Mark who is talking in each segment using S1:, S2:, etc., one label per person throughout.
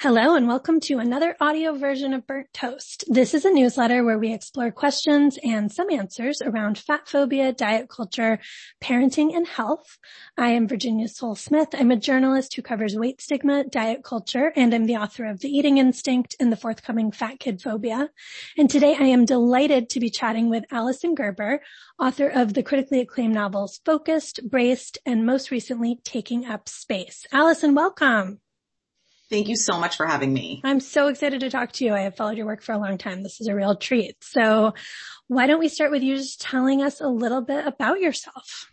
S1: Hello and welcome to another audio version of Burnt Toast. This is a newsletter where we explore questions and some answers around fat phobia, diet culture, parenting, and health. I am Virginia Sole-Smith. I'm a journalist who covers weight stigma, diet culture, and I'm the author of The Eating Instinct and the forthcoming Fat Kid Phobia. And today I am delighted to be chatting with Alyson Gerber, author of the critically acclaimed novels Focused, Braced, and most recently Taking Up Space. Allison, welcome.
S2: Thank you so much for having me.
S1: I'm so excited to talk to you. I have followed your work for a long time. This is a real treat. So why don't we start with you just telling us a little bit about yourself?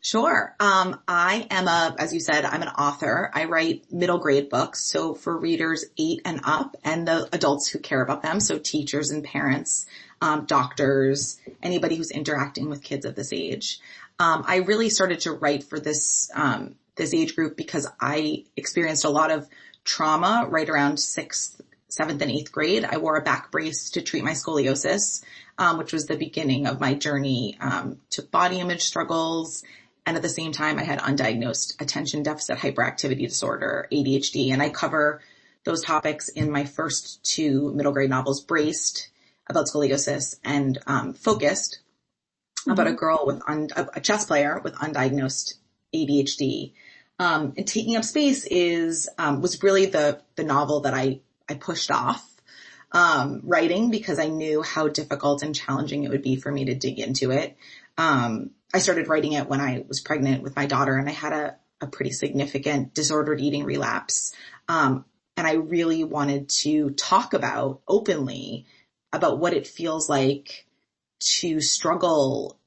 S2: Sure. Um, I am a, as you said, I'm an author. I write middle grade books. So for readers eight and up and the adults who care about them. So teachers and parents, um, doctors, anybody who's interacting with kids of this age. Um, I really started to write for this, um, this age group because I experienced a lot of trauma right around sixth, seventh and eighth grade. I wore a back brace to treat my scoliosis, um, which was the beginning of my journey um, to body image struggles. And at the same time, I had undiagnosed attention deficit hyperactivity disorder, ADHD, and I cover those topics in my first two middle grade novels, Braced about scoliosis and um, Focused mm-hmm. about a girl with un- a chess player with undiagnosed ADHD um, and taking up space is, um, was really the, the novel that I, I pushed off, um, writing because I knew how difficult and challenging it would be for me to dig into it. Um, I started writing it when I was pregnant with my daughter and I had a, a pretty significant disordered eating relapse. Um, and I really wanted to talk about openly about what it feels like to struggle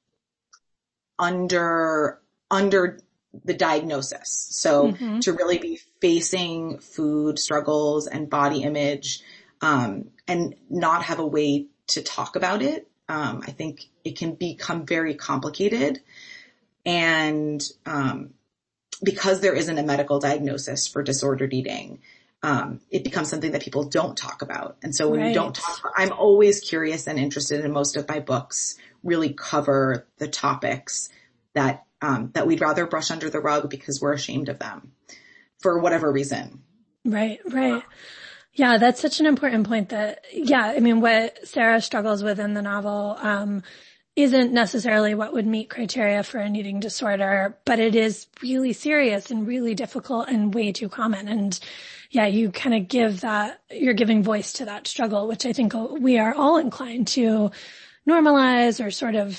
S2: under, under the diagnosis. So mm-hmm. to really be facing food struggles and body image, um, and not have a way to talk about it. Um, I think it can become very complicated and, um, because there isn't a medical diagnosis for disordered eating, um, it becomes something that people don't talk about. And so when right. you don't talk, I'm always curious and interested in most of my books really cover the topics that um, that we'd rather brush under the rug because we're ashamed of them for whatever reason.
S1: Right, right. Yeah, that's such an important point that, yeah, I mean, what Sarah struggles with in the novel, um, isn't necessarily what would meet criteria for an eating disorder, but it is really serious and really difficult and way too common. And yeah, you kind of give that, you're giving voice to that struggle, which I think we are all inclined to normalize or sort of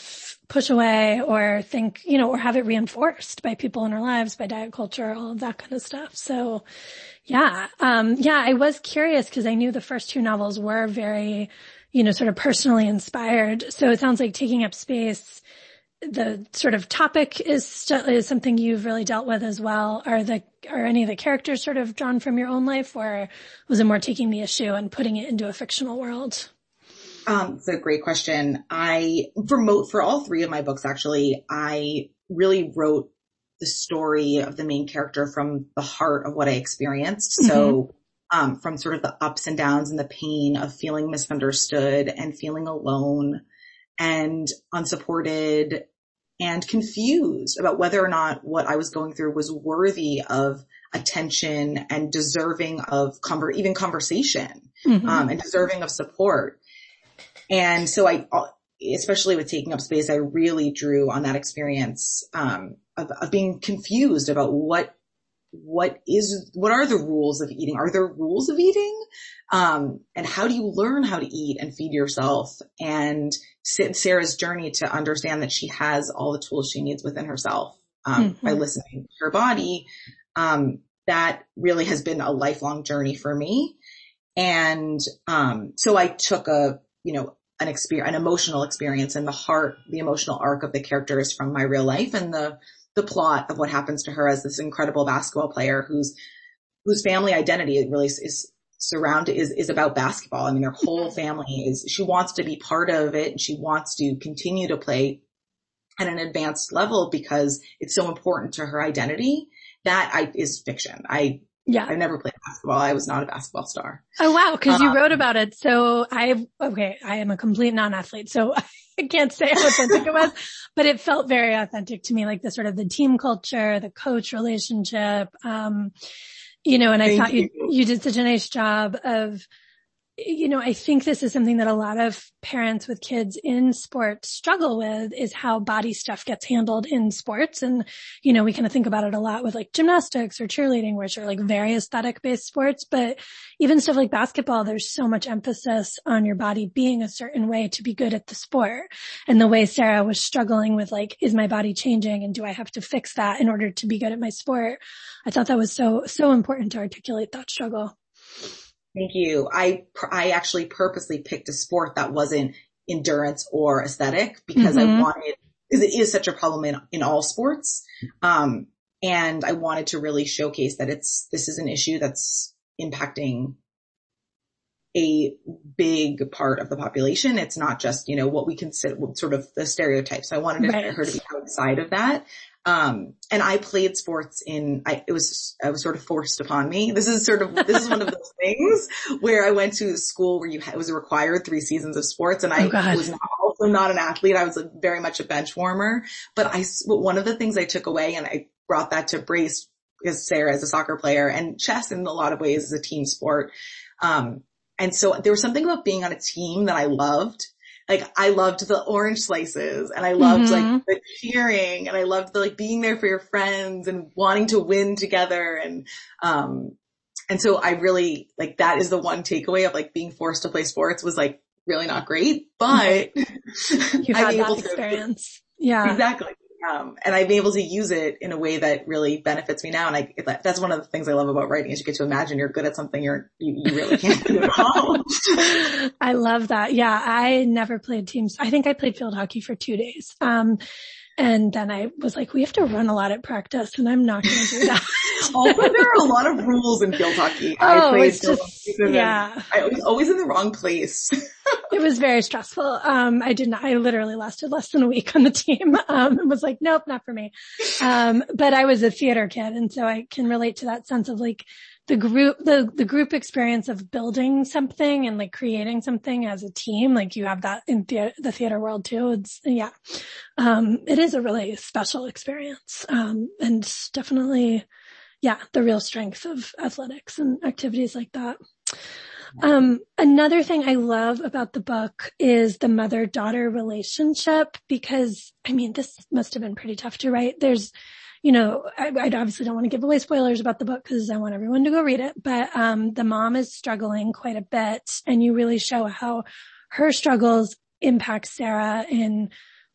S1: push away or think, you know, or have it reinforced by people in our lives, by diet culture, all of that kind of stuff. So yeah, um, yeah, I was curious because I knew the first two novels were very, you know, sort of personally inspired. So it sounds like taking up space, the sort of topic is is something you've really dealt with as well. Are the are any of the characters sort of drawn from your own life, or was it more taking the issue and putting it into a fictional world?
S2: Um, it's a great question. I, for for all three of my books, actually, I really wrote the story of the main character from the heart of what I experienced. Mm-hmm. So, um, from sort of the ups and downs and the pain of feeling misunderstood and feeling alone and unsupported and confused about whether or not what I was going through was worthy of attention and deserving of conver- even conversation, mm-hmm. um, and deserving of support. And so I, especially with taking up space, I really drew on that experience, um, of, of being confused about what, what is, what are the rules of eating? Are there rules of eating? Um, and how do you learn how to eat and feed yourself? And Sarah's journey to understand that she has all the tools she needs within herself, um, mm-hmm. by listening to her body. Um, that really has been a lifelong journey for me. And, um, so I took a, you know, an experience, an emotional experience and the heart, the emotional arc of the character is from my real life and the, the plot of what happens to her as this incredible basketball player whose, whose family identity really is, surrounded, is, is about basketball. I mean, their whole mm-hmm. family is, she wants to be part of it and she wants to continue to play at an advanced level because it's so important to her identity. That I, is fiction. I
S1: yeah.
S2: I never played basketball. I was not a basketball star.
S1: Oh wow. Cause um, you wrote about it. So I, okay, I am a complete non-athlete. So I can't say how authentic it was, but it felt very authentic to me, like the sort of the team culture, the coach relationship. Um, You know, and I thought you, you, you did such a nice job of you know, I think this is something that a lot of parents with kids in sports struggle with is how body stuff gets handled in sports. And, you know, we kind of think about it a lot with like gymnastics or cheerleading, which are like very aesthetic based sports, but even stuff like basketball, there's so much emphasis on your body being a certain way to be good at the sport. And the way Sarah was struggling with like, is my body changing and do I have to fix that in order to be good at my sport? I thought that was so, so important to articulate that struggle.
S2: Thank you. I, I actually purposely picked a sport that wasn't endurance or aesthetic because mm-hmm. I wanted, because it is such a problem in, in all sports. Um, and I wanted to really showcase that it's, this is an issue that's impacting a big part of the population. It's not just, you know, what we consider sort of the stereotypes. So I wanted right. her to be outside of that. Um, and I played sports in, I, it was, I was sort of forced upon me. This is sort of, this is one of those things where I went to school where you, it was required three seasons of sports and I oh was not, also not an athlete. I was a, very much a bench warmer, but I, one of the things I took away and I brought that to Brace because Sarah is a soccer player and chess in a lot of ways is a team sport. Um, and so there was something about being on a team that I loved like I loved the orange slices and I loved mm-hmm. like the cheering and I loved the like being there for your friends and wanting to win together and um and so I really like that is the one takeaway of like being forced to play sports was like really not great, but
S1: you had that experience. To, yeah.
S2: Exactly. Um, and I've been able to use it in a way that really benefits me now. And I, that's one of the things I love about writing is you get to imagine you're good at something you're, you, you really can't do at all.
S1: I love that. Yeah. I never played teams. I think I played field hockey for two days. Um, and then I was like, we have to run a lot at practice and I'm not going to do that.
S2: also, there are a lot of rules in field hockey.
S1: Oh, I played it's just, yeah.
S2: I was always in the wrong place.
S1: it was very stressful. Um, I didn't, I literally lasted less than a week on the team. Um, and was like, nope, not for me. Um, but I was a theater kid. And so I can relate to that sense of like, the group, the, the group experience of building something and like creating something as a team, like you have that in the, the theater world too. It's, yeah. Um, it is a really special experience. Um, and definitely, yeah, the real strength of athletics and activities like that. Um, another thing I love about the book is the mother-daughter relationship because, I mean, this must have been pretty tough to write. There's, you know, I, I obviously don't want to give away spoilers about the book because I want everyone to go read it, but, um, the mom is struggling quite a bit and you really show how her struggles impact Sarah in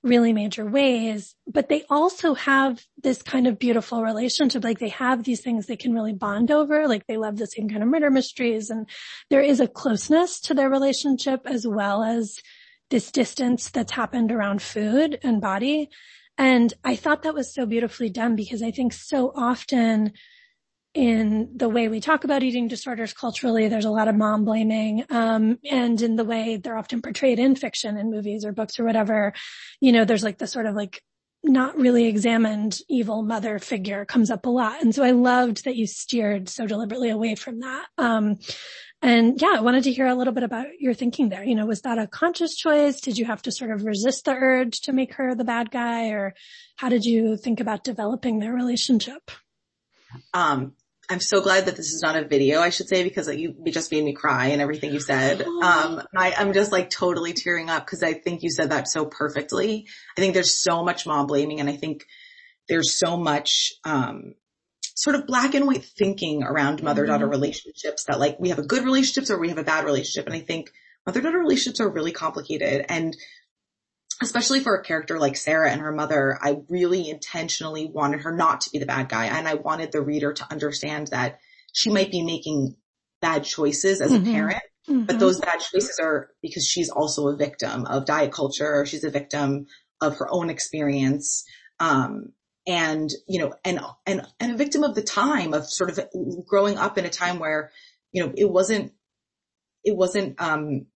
S1: really major ways, but they also have this kind of beautiful relationship. Like they have these things they can really bond over. Like they love the same kind of murder mysteries and there is a closeness to their relationship as well as this distance that's happened around food and body. And I thought that was so beautifully done because I think so often in the way we talk about eating disorders culturally, there's a lot of mom blaming, um, and in the way they're often portrayed in fiction and movies or books or whatever, you know, there's like the sort of like not really examined evil mother figure comes up a lot. And so I loved that you steered so deliberately away from that. Um, and yeah, I wanted to hear a little bit about your thinking there. You know, was that a conscious choice? Did you have to sort of resist the urge to make her the bad guy or how did you think about developing their relationship?
S2: Um, I'm so glad that this is not a video, I should say, because you just made me cry and everything you said. Um, I, am just like totally tearing up because I think you said that so perfectly. I think there's so much mom blaming and I think there's so much, um, sort of black and white thinking around mother-daughter mm-hmm. relationships that like we have a good relationships or we have a bad relationship. And I think mother-daughter relationships are really complicated and especially for a character like Sarah and her mother, I really intentionally wanted her not to be the bad guy. And I wanted the reader to understand that she might be making bad choices as mm-hmm. a parent, mm-hmm. but those bad choices are because she's also a victim of diet culture. She's a victim of her own experience. Um, and, you know, and, and, and a victim of the time of sort of growing up in a time where, you know, it wasn't, it wasn't, um,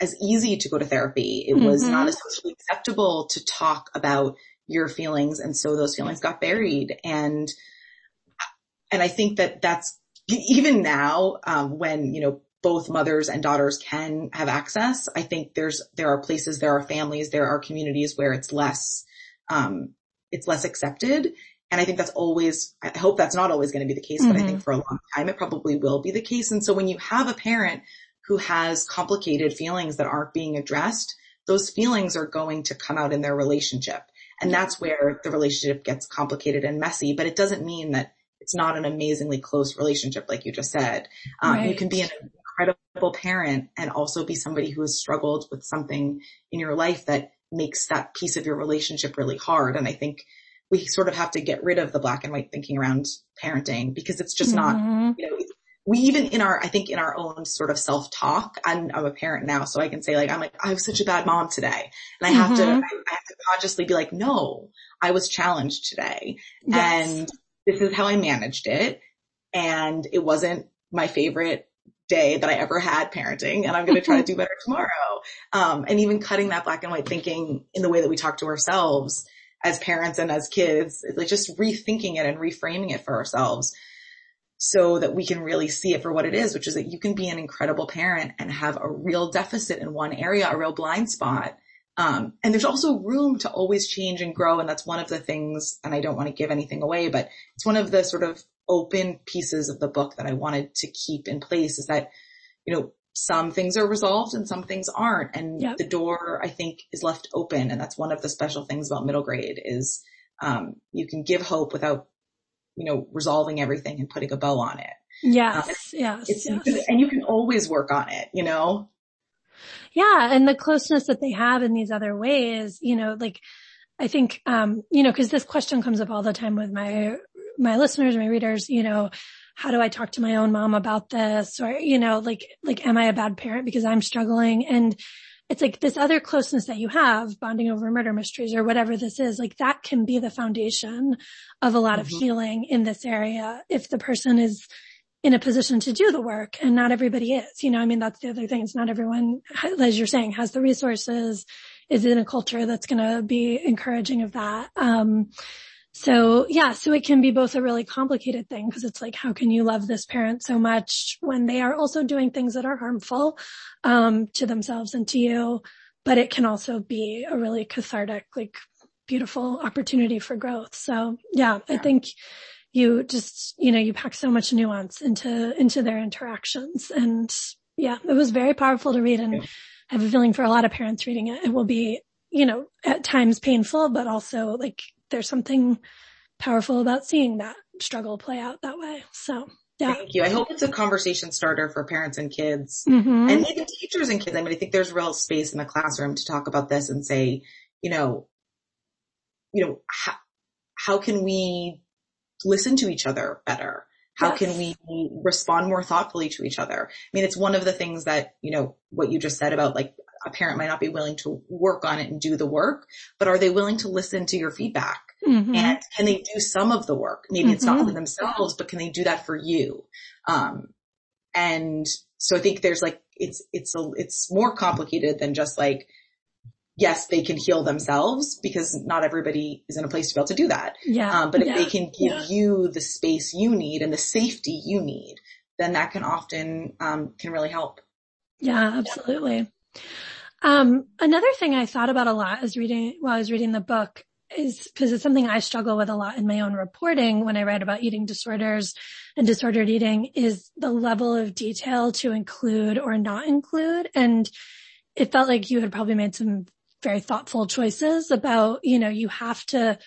S2: as easy to go to therapy. It mm-hmm. was not as socially acceptable to talk about your feelings. And so those feelings got buried. And, and I think that that's even now, um, when, you know, both mothers and daughters can have access. I think there's, there are places, there are families, there are communities where it's less, um, it's less accepted. And I think that's always, I hope that's not always going to be the case, mm-hmm. but I think mm-hmm. for a long time it probably will be the case. And so when you have a parent who has complicated feelings that aren't being addressed, those feelings are going to come out in their relationship. And that's where the relationship gets complicated and messy, but it doesn't mean that it's not an amazingly close relationship, like you just said. Um, right. You can be an incredible parent and also be somebody who has struggled with something in your life that makes that piece of your relationship really hard. And I think we sort of have to get rid of the black and white thinking around parenting because it's just mm-hmm. not, you know, we even in our, I think in our own sort of self-talk, I'm, I'm, a parent now, so I can say like, I'm like, I was such a bad mom today. And I have mm-hmm. to, I, I, have to consciously be like, no, I was challenged today yes. and this is how I managed it. And it wasn't my favorite day that I ever had parenting and I'm going to try to do better tomorrow. Um, and even cutting that black and white thinking in the way that we talk to ourselves as parents and as kids, like just rethinking it and reframing it for ourselves so that we can really see it for what it is, which is that you can be an incredible parent and have a real deficit in one area, a real blind spot. Um, and there's also room to always change and grow. And that's one of the things, and I don't want to give anything away, but it's one of the sort of open pieces of the book that I wanted to keep in place is that, you know, some things are resolved and some things aren't. And yep. the door, I think, is left open. And that's one of the special things about middle grade is, um, you can give hope without you know, resolving everything and putting a bow on it.
S1: Yes, um, yes, yes.
S2: And you can always work on it, you know?
S1: Yeah. And the closeness that they have in these other ways, you know, like, I think, um, you know, cause this question comes up all the time with my, my listeners, my readers, you know, how do I talk to my own mom about this? Or, you know, like, like, am I a bad parent because I'm struggling? And it's like this other closeness that you have bonding over murder mysteries or whatever this is, like that can be the foundation of a lot mm-hmm. of healing in this area if the person is in a position to do the work and not everybody is, you know, I mean, that's the other thing. It's not everyone, as you're saying, has the resources, is in a culture that's going to be encouraging of that. Um, so yeah, so it can be both a really complicated thing because it's like, how can you love this parent so much when they are also doing things that are harmful, um, to themselves and to you? But it can also be a really cathartic, like beautiful opportunity for growth. So yeah, yeah. I think you just, you know, you pack so much nuance into, into their interactions and yeah, it was very powerful to read and yeah. I have a feeling for a lot of parents reading it, it will be, you know, at times painful, but also like there's something powerful about seeing that struggle play out that way. So yeah.
S2: Thank you. I hope it's a conversation starter for parents and kids mm-hmm. and even teachers and kids. I mean, I think there's real space in the classroom to talk about this and say, you know, you know, how, how can we listen to each other better? How yes. can we respond more thoughtfully to each other? I mean, it's one of the things that, you know, what you just said about like a parent might not be willing to work on it and do the work, but are they willing to listen to your feedback? Mm-hmm. And can they do some of the work? Maybe mm-hmm. it's not for mm-hmm. themselves, but can they do that for you? Um, and so I think there's like, it's, it's a, it's more complicated than just like, yes, they can heal themselves because not everybody is in a place to be able to do that.
S1: Yeah.
S2: Um, but if
S1: yeah.
S2: they can give yeah. you the space you need and the safety you need, then that can often, um, can really help.
S1: Yeah, absolutely. Um, another thing I thought about a lot as reading, while I was reading the book is because it's something I struggle with a lot in my own reporting when I write about eating disorders and disordered eating is the level of detail to include or not include. And it felt like you had probably made some very thoughtful choices about, you know, you have to,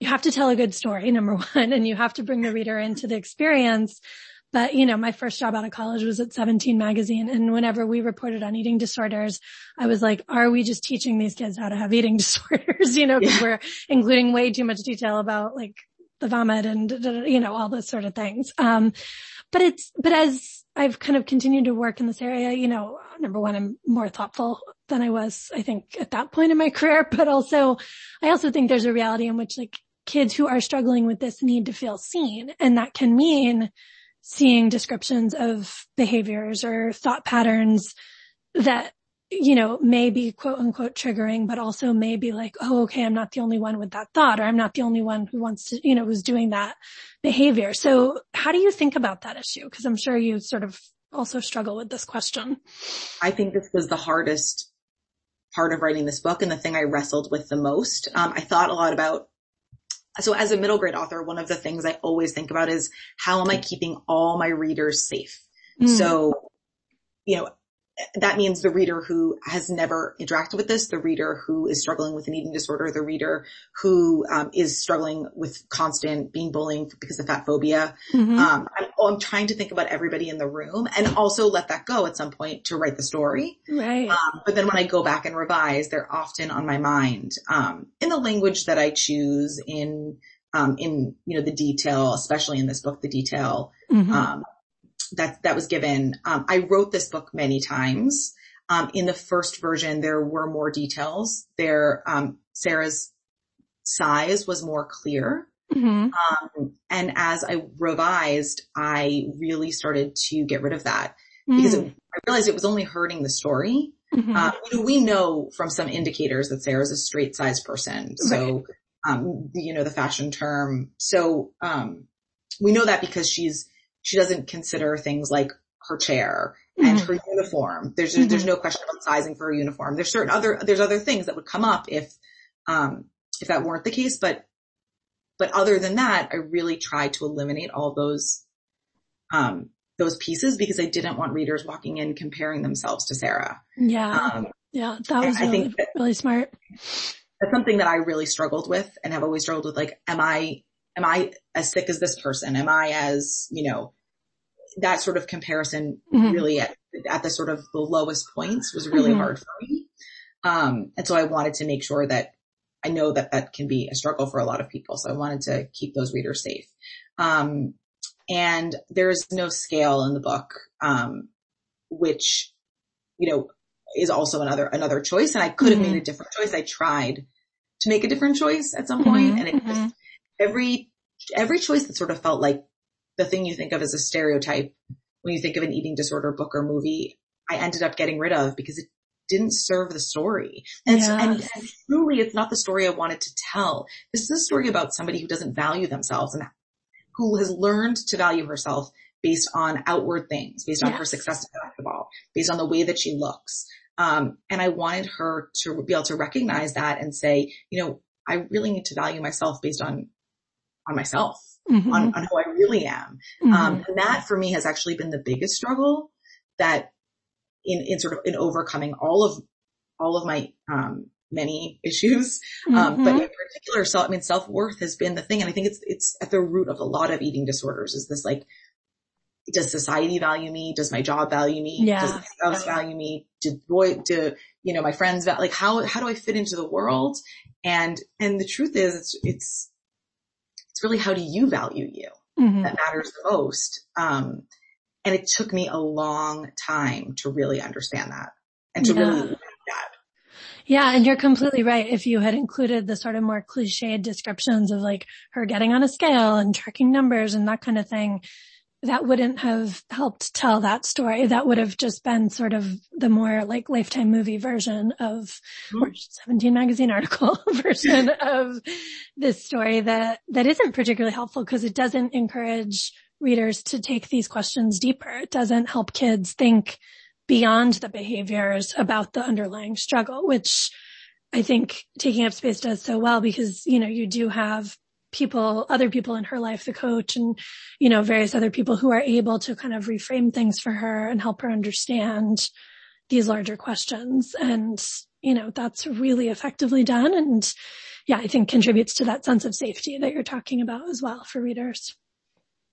S1: you have to tell a good story, number one, and you have to bring the reader into the experience. But, you know, my first job out of college was at 17 magazine. And whenever we reported on eating disorders, I was like, are we just teaching these kids how to have eating disorders? you know, cause yeah. we're including way too much detail about like the vomit and, you know, all those sort of things. Um, but it's, but as I've kind of continued to work in this area, you know, number one, I'm more thoughtful than I was, I think at that point in my career, but also, I also think there's a reality in which like kids who are struggling with this need to feel seen. And that can mean seeing descriptions of behaviors or thought patterns that, you know, may be quote unquote triggering, but also may be like, oh, okay, I'm not the only one with that thought, or I'm not the only one who wants to, you know, who's doing that behavior. So how do you think about that issue? Cause I'm sure you sort of also struggle with this question.
S2: I think this was the hardest part of writing this book and the thing I wrestled with the most. Um, I thought a lot about so as a middle grade author, one of the things I always think about is how am I keeping all my readers safe? Mm. So, you know, that means the reader who has never interacted with this, the reader who is struggling with an eating disorder, the reader who um, is struggling with constant being bullying because of fat phobia. Mm-hmm. Um, I'm, I'm, trying to think about everybody in the room and also let that go at some point to write the story.
S1: Right. Um,
S2: but then when I go back and revise, they're often on my mind um, in the language that I choose in um, in you know the detail, especially in this book, the detail. Mm-hmm um, that that was given. Um, I wrote this book many times. Um, in the first version, there were more details. There, um, Sarah's size was more clear. Mm-hmm. Um, and as I revised, I really started to get rid of that mm-hmm. because it, I realized it was only hurting the story. Mm-hmm. Uh, you know, we know from some indicators that Sarah's a straight size person. So, right. um, you know, the fashion term. So, um, we know that because she's she doesn't consider things like her chair and mm-hmm. her uniform. There's mm-hmm. there's no question about sizing for her uniform. There's certain other there's other things that would come up if um if that weren't the case, but but other than that, I really tried to eliminate all those um those pieces because I didn't want readers walking in comparing themselves to Sarah.
S1: Yeah. Um, yeah, that was really, I think that, really smart.
S2: That's something that I really struggled with and have always struggled with. Like, am I, am I as sick as this person? Am I as, you know, that sort of comparison mm-hmm. really at, at the sort of the lowest points was really mm-hmm. hard for me. Um, and so I wanted to make sure that I know that that can be a struggle for a lot of people. So I wanted to keep those readers safe. Um, and there's no scale in the book, um, which, you know, is also another, another choice. And I could have mm-hmm. made a different choice. I tried to make a different choice at some mm-hmm. and it just, mm-hmm. Every, every choice that sort of felt like the thing you think of as a stereotype when you think of an eating disorder book or movie, I ended up getting rid of because it didn't serve the story. And, yes. and, and, truly it's not the story I wanted to tell. This is a story about somebody who doesn't value themselves and who has learned to value herself based on outward things, based on yes. her success at basketball, based on the way that she looks. Um, and I wanted her to be able to recognize that and say, you know, I really need to value myself based on, on myself mm-hmm. on, on, who I really am. Mm-hmm. Um, and that for me has actually been the biggest struggle that in, in sort of in overcoming all of, all of my, um, many issues. Um, mm-hmm. but in particular, so, I mean, self-worth has been the thing. And I think it's, it's at the root of a lot of eating disorders is this like, does society value me? Does my job value me?
S1: Yeah.
S2: Does my spouse value me? Do boy, do, you know, my friends, like how, how do I fit into the world? And, and the truth is it's, it's, it's really how do you value you mm-hmm. that matters the most. Um, and it took me a long time to really understand that and to yeah. really that.
S1: Yeah, and you're completely right. If you had included the sort of more cliched descriptions of like her getting on a scale and tracking numbers and that kind of thing, that wouldn't have helped tell that story. That would have just been sort of the more like lifetime movie version of mm-hmm. or 17 magazine article version of this story that, that isn't particularly helpful because it doesn't encourage readers to take these questions deeper. It doesn't help kids think beyond the behaviors about the underlying struggle, which I think taking up space does so well because, you know, you do have people, other people in her life, the coach and, you know, various other people who are able to kind of reframe things for her and help her understand these larger questions. And, you know, that's really effectively done. And yeah, I think contributes to that sense of safety that you're talking about as well for readers.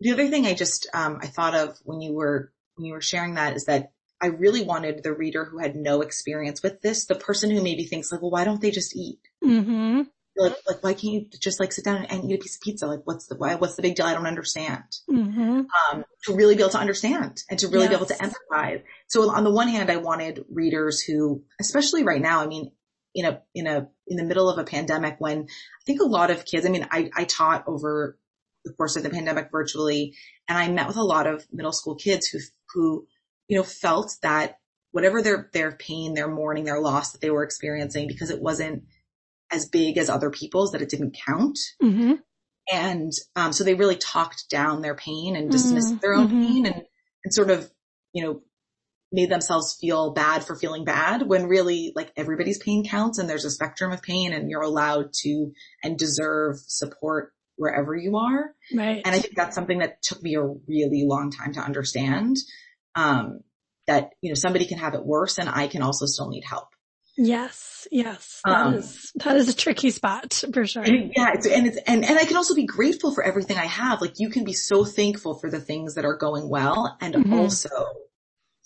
S2: The other thing I just, um, I thought of when you were, when you were sharing that is that I really wanted the reader who had no experience with this, the person who maybe thinks like, well, why don't they just eat? Mm-hmm like, like, why can't you just like sit down and eat a piece of pizza? Like, what's the, why, what's the big deal? I don't understand. Mm-hmm. Um, to really be able to understand and to really yes. be able to empathize. So on the one hand, I wanted readers who, especially right now, I mean, in a, in a, in the middle of a pandemic when I think a lot of kids, I mean, I, I taught over the course of the pandemic virtually and I met with a lot of middle school kids who, who, you know, felt that whatever their, their pain, their mourning, their loss that they were experiencing because it wasn't, as big as other people's that it didn't count. Mm-hmm. And, um, so they really talked down their pain and dismissed mm-hmm. their own mm-hmm. pain and, and sort of, you know, made themselves feel bad for feeling bad when really like everybody's pain counts and there's a spectrum of pain and you're allowed to and deserve support wherever you are.
S1: Right.
S2: And I think that's something that took me a really long time to understand. Um, that, you know, somebody can have it worse and I can also still need help.
S1: Yes, yes, that um, is that is a tricky spot for sure.
S2: And yeah, it's, and it's and and I can also be grateful for everything I have. Like you can be so thankful for the things that are going well, and mm-hmm. also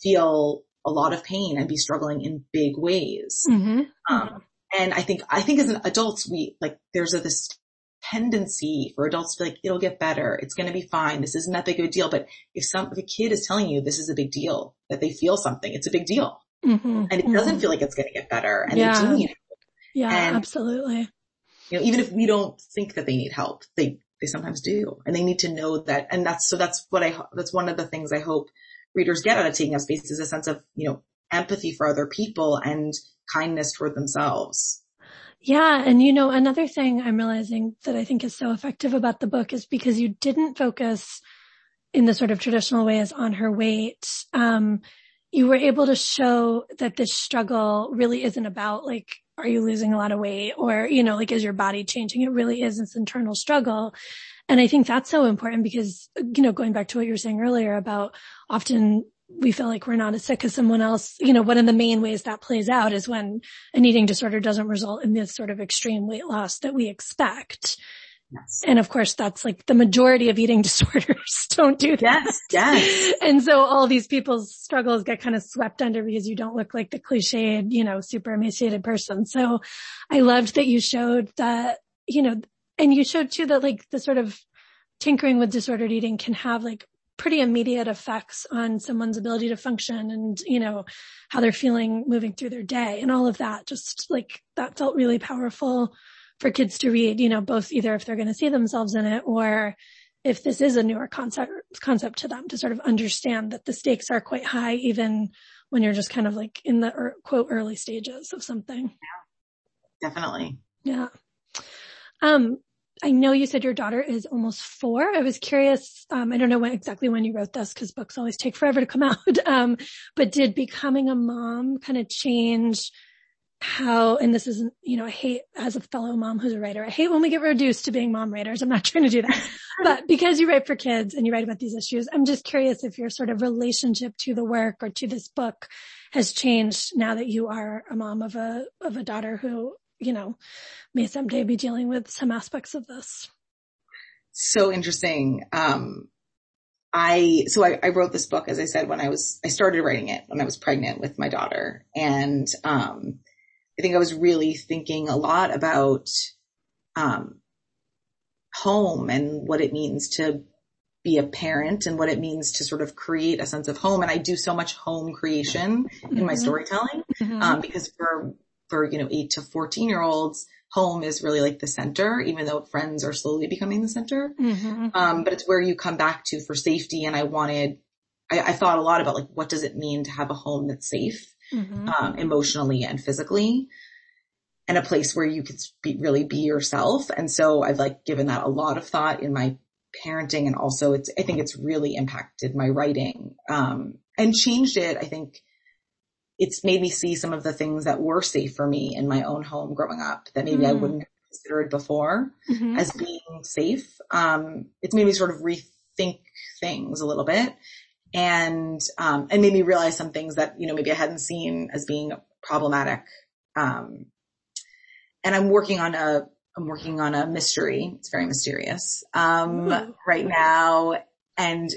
S2: feel a lot of pain and be struggling in big ways. Mm-hmm. Um, and I think I think as an adults, we like there's a this tendency for adults to be like, it'll get better. It's going to be fine. This isn't that big of a deal. But if some, if a kid is telling you this is a big deal, that they feel something, it's a big deal. Mm-hmm. And it mm-hmm. doesn't feel like it's going to get better. And yeah. they do need help.
S1: Yeah, and, absolutely.
S2: You know, even if we don't think that they need help, they, they sometimes do. And they need to know that. And that's, so that's what I, that's one of the things I hope readers get out of taking up space is a sense of, you know, empathy for other people and kindness toward themselves.
S1: Yeah. And you know, another thing I'm realizing that I think is so effective about the book is because you didn't focus in the sort of traditional ways on her weight. Um, you were able to show that this struggle really isn't about like, are you losing a lot of weight or, you know, like, is your body changing? It really is this internal struggle. And I think that's so important because, you know, going back to what you were saying earlier about often we feel like we're not as sick as someone else. You know, one of the main ways that plays out is when an eating disorder doesn't result in this sort of extreme weight loss that we expect. Yes. And of course, that's like the majority of eating disorders don't do that.
S2: Yes, yes.
S1: And so all these people's struggles get kind of swept under because you don't look like the cliched, you know, super emaciated person. So I loved that you showed that, you know, and you showed too that like the sort of tinkering with disordered eating can have like pretty immediate effects on someone's ability to function and, you know, how they're feeling moving through their day and all of that. Just like that felt really powerful for kids to read, you know, both either if they're going to see themselves in it or if this is a newer concept, concept to them to sort of understand that the stakes are quite high, even when you're just kind of like in the er, quote early stages of something.
S2: Yeah, definitely.
S1: Yeah. Um, I know you said your daughter is almost four. I was curious. Um, I don't know when, exactly when you wrote this because books always take forever to come out. Um, but did becoming a mom kind of change how, and this isn't, you know, I hate as a fellow mom who's a writer, I hate when we get reduced to being mom writers. I'm not trying to do that, but because you write for kids and you write about these issues, I'm just curious if your sort of relationship to the work or to this book has changed now that you are a mom of a, of a daughter who, you know, may someday be dealing with some aspects of this.
S2: So interesting. Um, I, so I, I, wrote this book, as I said, when I was, I started writing it when I was pregnant with my daughter. And, um, I think I was really thinking a lot about um, home and what it means to be a parent and what it means to sort of create a sense of home. And I do so much home creation mm-hmm. in my mm-hmm. storytelling mm-hmm. um, because for for you know eight to fourteen year olds, home is really like the center, even though friends are slowly becoming the center. Mm-hmm. Um, but it's where you come back to for safety. And I wanted, I, I thought a lot about like what does it mean to have a home that's safe mm-hmm. um, emotionally and physically and a place where you could be, really be yourself. And so I've like given that a lot of thought in my parenting and also it's, I think it's really impacted my writing, um, and changed it. I think it's made me see some of the things that were safe for me in my own home growing up that maybe mm. I wouldn't have considered before mm-hmm. as being safe. Um, it's made me sort of rethink things a little bit and um, and made me realize some things that you know maybe I hadn't seen as being problematic. Um, and I'm working on a I'm working on a mystery. It's very mysterious um, right now, and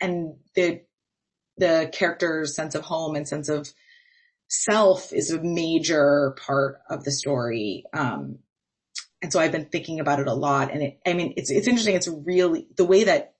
S2: and the the character's sense of home and sense of self is a major part of the story. Um, and so I've been thinking about it a lot. And it, I mean, it's, it's interesting. It's really the way that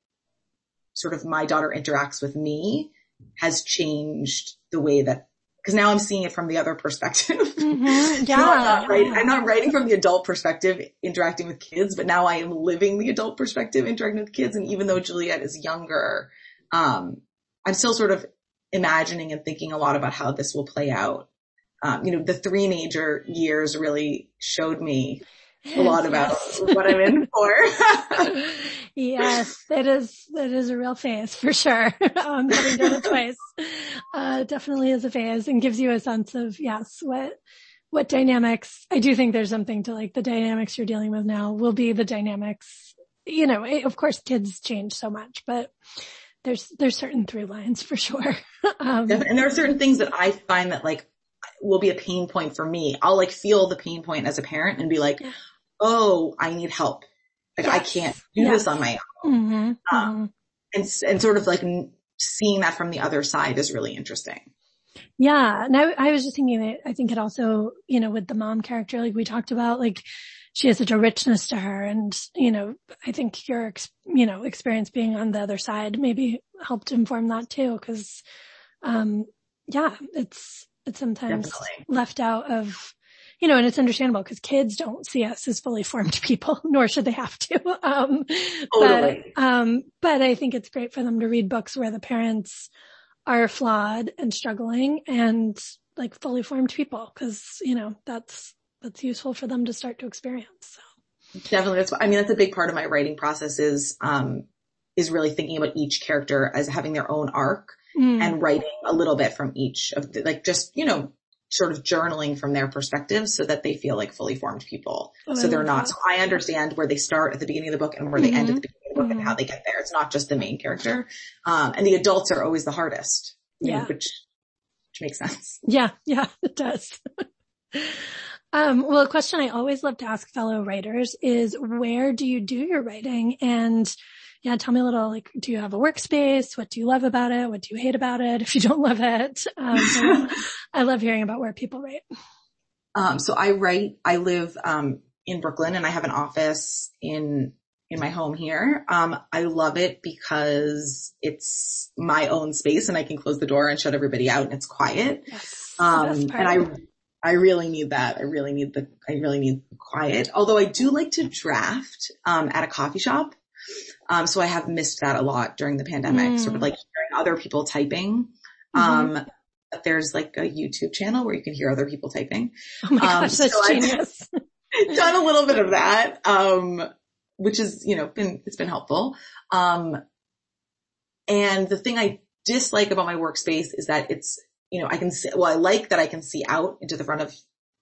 S2: sort of my daughter interacts with me has changed the way that because now I'm seeing it from the other perspective. Mm-hmm. Yeah. I'm, not writing, I'm not writing from the adult perspective interacting with kids, but now I am living the adult perspective interacting with kids. And even though Juliet is younger, um, I'm still sort of imagining and thinking a lot about how this will play out. Um, you know, the three major years really showed me a lot about yes. what I'm in for.
S1: yes, that is that is a real phase for sure. um, having done it twice, uh, definitely is a phase and gives you a sense of yes, what what dynamics. I do think there's something to like the dynamics you're dealing with now will be the dynamics you know, of course kids change so much, but there's, there's certain through lines for sure.
S2: um, and there are certain things that I find that like will be a pain point for me. I'll like feel the pain point as a parent and be like, yeah. Oh, I need help. Like. I can't do this on my own. Mm-hmm. Um, mm-hmm. and, and sort of like seeing that from the other side is really interesting.
S1: Yeah. And I, I was just thinking that I think it also, you know, with the mom character, like we talked about, like she has such a richness to her. And, you know, I think your, you know, experience being on the other side maybe helped inform that too. Cause, um, yeah, it's, it's sometimes Definitely. left out of, you know, and it's understandable because kids don't see us as fully formed people, nor should they have to. Um, totally. but, um, but I think it's great for them to read books where the parents are flawed and struggling and like fully formed people because, you know, that's, that's useful for them to start to experience. So.
S2: Definitely. That's, I mean, that's a big part of my writing process is, um, is really thinking about each character as having their own arc mm. and writing a little bit from each of the, like just, you know, sort of journaling from their perspective so that they feel like fully formed people. Oh, so they're not, that. so I understand where they start at the beginning of the book and where mm-hmm. they end at the beginning of the book mm-hmm. and how they get there. It's not just the main character. Um, and the adults are always the hardest. Yeah. Know, which, which makes sense.
S1: Yeah. Yeah, it does. um, well, a question I always love to ask fellow writers is where do you do your writing? And yeah, tell me a little, like, do you have a workspace? What do you love about it? What do you hate about it? If you don't love it, um, I love hearing about where people write.
S2: Um, so I write, I live, um, in Brooklyn and I have an office in, in my home here. Um, I love it because it's my own space and I can close the door and shut everybody out and it's quiet. Yes, um, and I, I really need that. I really need the, I really need quiet. Although I do like to draft, um, at a coffee shop. Um, so I have missed that a lot during the pandemic, mm. sort of like hearing other people typing. Mm-hmm. Um, there's like a YouTube channel where you can hear other people typing.
S1: Oh my gosh, um, that's so genius.
S2: I've done a little bit of that, um, which is, you know, been, it's been helpful. Um, and the thing I dislike about my workspace is that it's, you know, I can see, well, I like that I can see out into the front of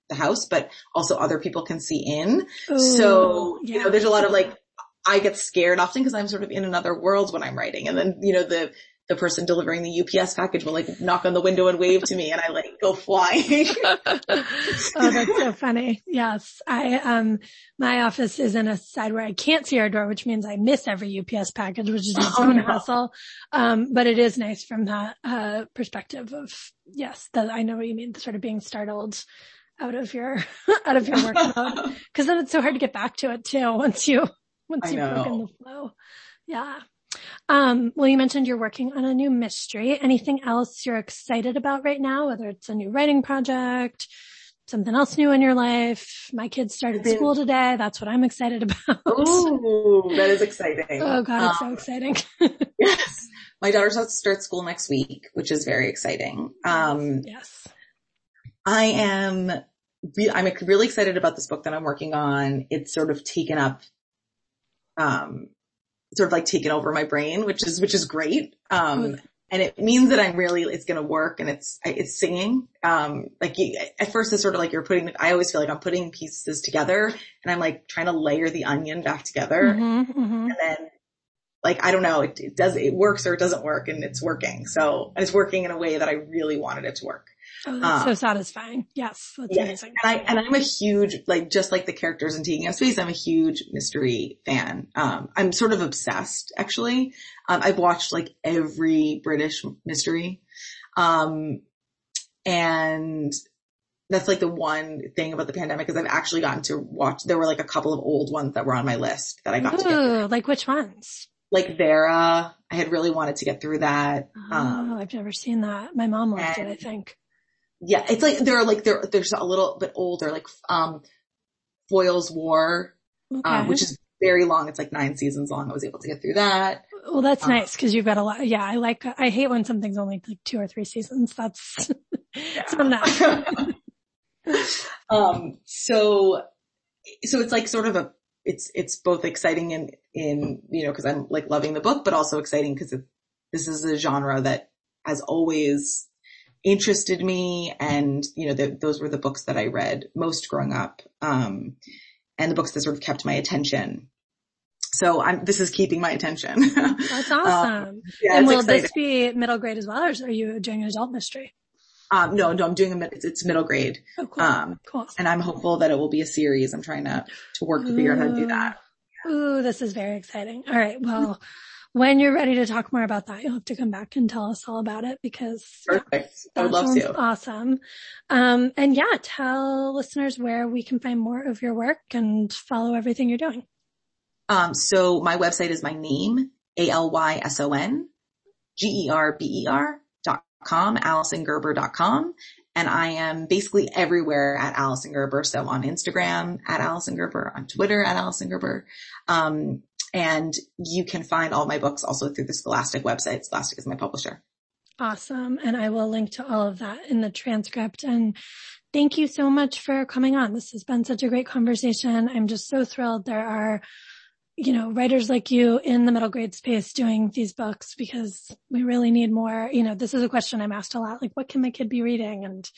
S2: the house, but also other people can see in. Ooh, so, yeah. you know, there's a lot of like I get scared often because I'm sort of in another world when I'm writing. And then, you know, the, the person delivering the UPS package will like knock on the window and wave to me and I like go flying.
S1: oh, that's so funny. Yes. I, um, my office is in a side where I can't see our door, which means I miss every UPS package, which is its oh, own no. hassle. Um, but it is nice from that, uh, perspective of, yes, that I know what you mean, sort of being startled out of your, out of your work mode. Cause then it's so hard to get back to it too once you, once you've broken the flow. Yeah. Um, well, you mentioned you're working on a new mystery. Anything else you're excited about right now, whether it's a new writing project, something else new in your life? My kids started school today. That's what I'm excited about.
S2: Oh, that is exciting.
S1: Oh God, it's um, so exciting.
S2: yes. My daughter's about to start school next week, which is very exciting. Um,
S1: yes.
S2: I am, I'm really excited about this book that I'm working on. It's sort of taken up um, sort of like taken over my brain, which is, which is great. Um, and it means that I'm really, it's going to work and it's, it's singing. Um, like at first it's sort of like you're putting, I always feel like I'm putting pieces together and I'm like trying to layer the onion back together. Mm-hmm, mm-hmm. And then like, I don't know, it, it, does, it works or it doesn't work and it's working. So, and it's working in a way that I really wanted it to work.
S1: Oh, that's um, so satisfying. Yes. That's
S2: yeah. amazing. And I, and I'm a huge, like, just like the characters in Taking Up Space, I'm a huge mystery fan. Um, I'm sort of obsessed, actually. Um, I've watched like every British mystery. Um, and that's like the one thing about the pandemic is I've actually gotten to watch, there were like a couple of old ones that were on my list that I got Ooh, to get.
S1: Like which ones?
S2: Like Vera. I had really wanted to get through that.
S1: Oh, um, I've never seen that. My mom loved it, I think
S2: yeah, it's like they're like they're they're a little bit older, like um Foyle's War, um, okay. um, which is very long. It's like nine seasons long. I was able to get through that.
S1: Well, that's um, nice because you've got a lot. Yeah, I like. I hate when something's only like two or three seasons. That's yeah.
S2: um. So, so it's like sort of a. It's it's both exciting and in you know because I'm like loving the book, but also exciting because this is a genre that has always interested me and, you know, the, those were the books that I read most growing up. Um, and the books that sort of kept my attention. so I'm, this is keeping my attention.
S1: That's awesome. Um, yeah, and will exciting. this be middle grade as well, or are you doing an adult mystery?
S2: Um, no, no, I'm doing a, it's middle grade.
S1: Oh, cool. Um, cool.
S2: And I'm hopeful that it will be a series. I'm trying to, to work to figure out how to do that.
S1: Ooh, this is very exciting. All right. Well, when you're ready to talk more about that, you'll have to come back and tell us all about it because
S2: perfect. Yeah, I would love to.
S1: Awesome. Um, and yeah, tell listeners where we can find more of your work and follow everything you're doing.
S2: Um, so my website is my name, A-L-Y-S-O-N, G-E-R-B-E-R dot com, AlysonGerber.com. And I am basically everywhere at Alyson Gerber. So on Instagram at Alyson Gerber, on Twitter at Alyson Gerber. Um, and you can find all my books also through the Scholastic website. Scholastic is my publisher.
S1: Awesome. And I will link to all of that in the transcript. And thank you so much for coming on. This has been such a great conversation. I'm just so thrilled there are you know, writers like you in the middle grade space doing these books because we really need more, you know, this is a question I'm asked a lot, like what can my kid be reading? And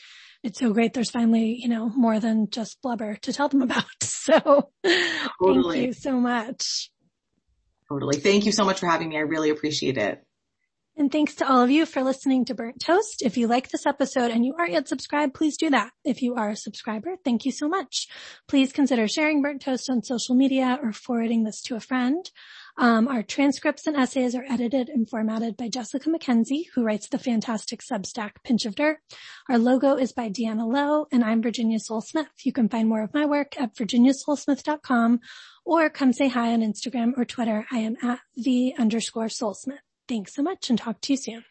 S1: it's so great there's finally, you know, more than just blubber to tell them about. So totally. thank you so much.
S2: Totally. Thank you so much for having me. I really appreciate it.
S1: And thanks to all of you for listening to Burnt Toast. If you like this episode and you aren't yet subscribed, please do that. If you are a subscriber, thank you so much. Please consider sharing Burnt Toast on social media or forwarding this to a friend. Um, our transcripts and essays are edited and formatted by Jessica McKenzie, who writes the fantastic Substack Pinch of Dirt. Our logo is by Deanna Lowe, and I'm Virginia Sole-Smith. You can find more of my work at virginiasolesmith.com or come say hi on Instagram or Twitter. I am at the underscore Sole-Smith. Thanks so much and talk to you soon.